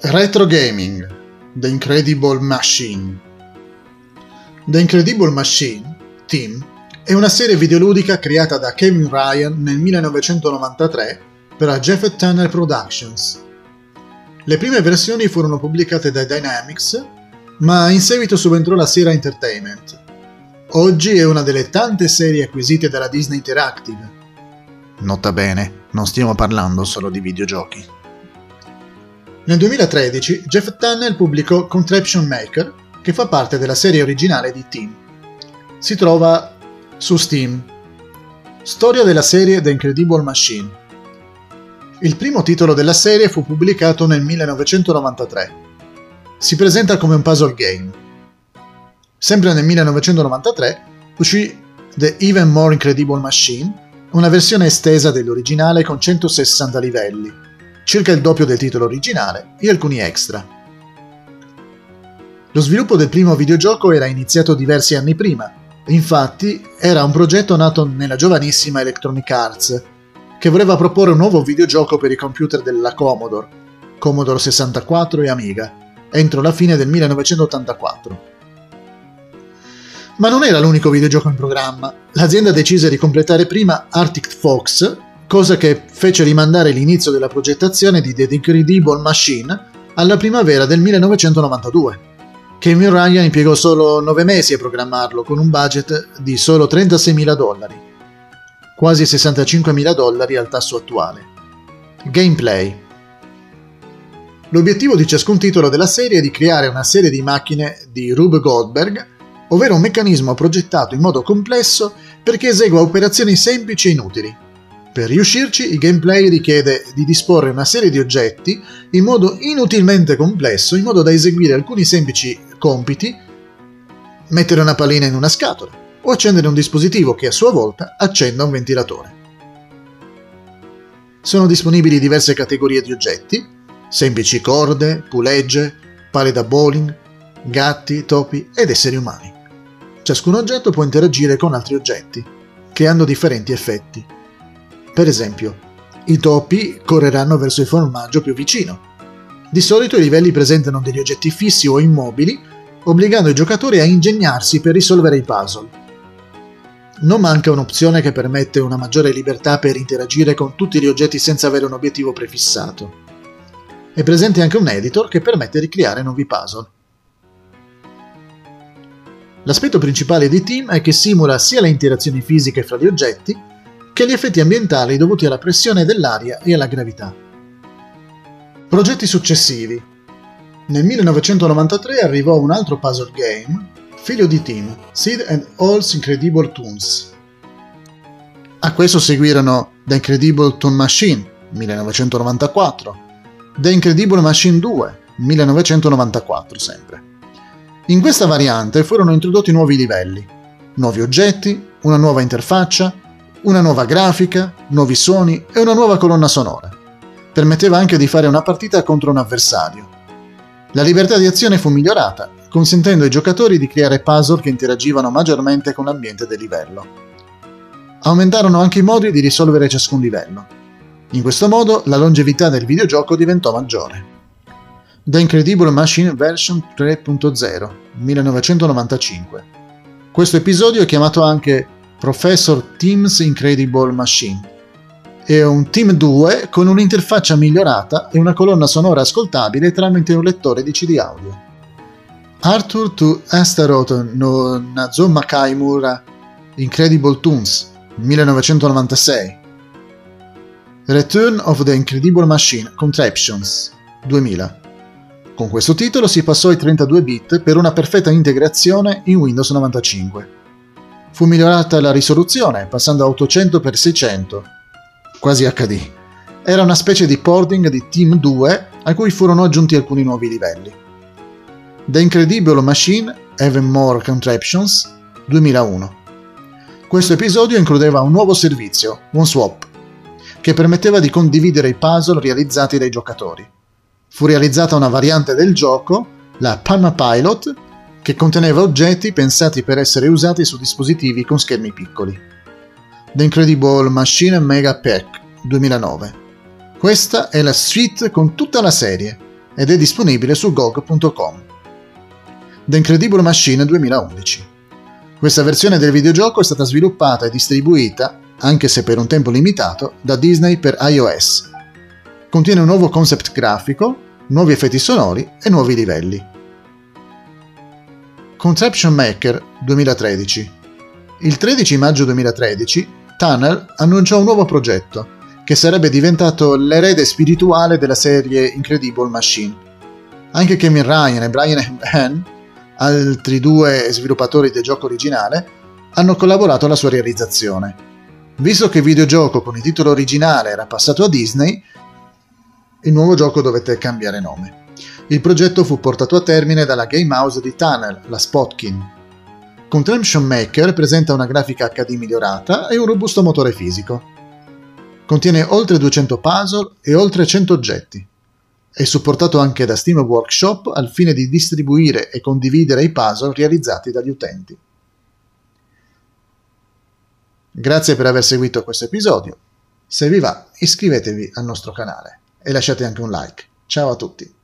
Retro Gaming The Incredible Machine The Incredible Machine, Team, è una serie videoludica creata da Kevin Ryan nel 1993 per la Jeff Tanner Productions. Le prime versioni furono pubblicate dai Dynamics, ma in seguito subentrò la Sierra Entertainment. Oggi è una delle tante serie acquisite dalla Disney Interactive. Nota bene, non stiamo parlando solo di videogiochi. Nel 2013 Jeff Tunnell pubblicò Contraption Maker, che fa parte della serie originale di Team. Si trova su Steam. Storia della serie The Incredible Machine. Il primo titolo della serie fu pubblicato nel 1993. Si presenta come un puzzle game. Sempre nel 1993 uscì The Even More Incredible Machine, una versione estesa dell'originale con 160 livelli circa il doppio del titolo originale e alcuni extra. Lo sviluppo del primo videogioco era iniziato diversi anni prima, infatti era un progetto nato nella giovanissima Electronic Arts, che voleva proporre un nuovo videogioco per i computer della Commodore, Commodore 64 e Amiga, entro la fine del 1984. Ma non era l'unico videogioco in programma. L'azienda decise di completare prima Arctic Fox, cosa che fece rimandare l'inizio della progettazione di The Incredible Machine alla primavera del 1992. Kevin Ryan impiegò solo 9 mesi a programmarlo con un budget di solo 36.000 dollari, quasi 65.000 dollari al tasso attuale. Gameplay L'obiettivo di ciascun titolo della serie è di creare una serie di macchine di Rube Goldberg, ovvero un meccanismo progettato in modo complesso perché esegua operazioni semplici e inutili per riuscirci, il gameplay richiede di disporre una serie di oggetti in modo inutilmente complesso, in modo da eseguire alcuni semplici compiti, mettere una pallina in una scatola o accendere un dispositivo che a sua volta accenda un ventilatore. Sono disponibili diverse categorie di oggetti, semplici corde, pulegge, pale da bowling, gatti, topi ed esseri umani. Ciascun oggetto può interagire con altri oggetti, creando differenti effetti. Per esempio, i topi correranno verso il formaggio più vicino. Di solito i livelli presentano degli oggetti fissi o immobili, obbligando i giocatori a ingegnarsi per risolvere i puzzle. Non manca un'opzione che permette una maggiore libertà per interagire con tutti gli oggetti senza avere un obiettivo prefissato. È presente anche un editor che permette di creare nuovi puzzle. L'aspetto principale di Team è che simula sia le interazioni fisiche fra gli oggetti, che gli effetti ambientali dovuti alla pressione dell'aria e alla gravità. Progetti successivi. Nel 1993 arrivò un altro puzzle game, figlio di Team, Sid and All's Incredible Toons. A questo seguirono The Incredible Toon Machine, 1994, The Incredible Machine 2, 1994 sempre. In questa variante furono introdotti nuovi livelli, nuovi oggetti, una nuova interfaccia, una nuova grafica, nuovi suoni e una nuova colonna sonora. Permetteva anche di fare una partita contro un avversario. La libertà di azione fu migliorata, consentendo ai giocatori di creare puzzle che interagivano maggiormente con l'ambiente del livello. Aumentarono anche i modi di risolvere ciascun livello. In questo modo la longevità del videogioco diventò maggiore. The Incredible Machine Version 3.0 1995. Questo episodio è chiamato anche Professor Team's Incredible Machine. È un Team 2 con un'interfaccia migliorata e una colonna sonora ascoltabile tramite un lettore di CD audio. Arthur to Astaroth no Nazoma Kaimura Incredible Toons 1996 Return of the Incredible Machine Contraptions 2000 Con questo titolo si passò ai 32 bit per una perfetta integrazione in Windows 95. Fu migliorata la risoluzione, passando a 800x600, quasi HD. Era una specie di porting di Team 2 a cui furono aggiunti alcuni nuovi livelli. The Incredible Machine Even More Contraptions 2001. Questo episodio includeva un nuovo servizio, OneSwap, che permetteva di condividere i puzzle realizzati dai giocatori. Fu realizzata una variante del gioco, la Palma Pilot, che conteneva oggetti pensati per essere usati su dispositivi con schermi piccoli. The Incredible Machine Mega Pack 2009. Questa è la suite con tutta la serie ed è disponibile su GOG.com. The Incredible Machine 2011. Questa versione del videogioco è stata sviluppata e distribuita, anche se per un tempo limitato, da Disney per iOS. Contiene un nuovo concept grafico, nuovi effetti sonori e nuovi livelli. Contraption Maker 2013. Il 13 maggio 2013 Tunnel annunciò un nuovo progetto, che sarebbe diventato l'erede spirituale della serie Incredible Machine. Anche Kevin Ryan e Brian Han, altri due sviluppatori del gioco originale, hanno collaborato alla sua realizzazione. Visto che il videogioco con il titolo originale era passato a Disney, il nuovo gioco dovette cambiare nome. Il progetto fu portato a termine dalla game house di Tunnel, la Spotkin, Contraption Maker presenta una grafica HD migliorata e un robusto motore fisico. Contiene oltre 200 puzzle e oltre 100 oggetti. È supportato anche da Steam Workshop al fine di distribuire e condividere i puzzle realizzati dagli utenti. Grazie per aver seguito questo episodio. Se vi va, iscrivetevi al nostro canale e lasciate anche un like. Ciao a tutti!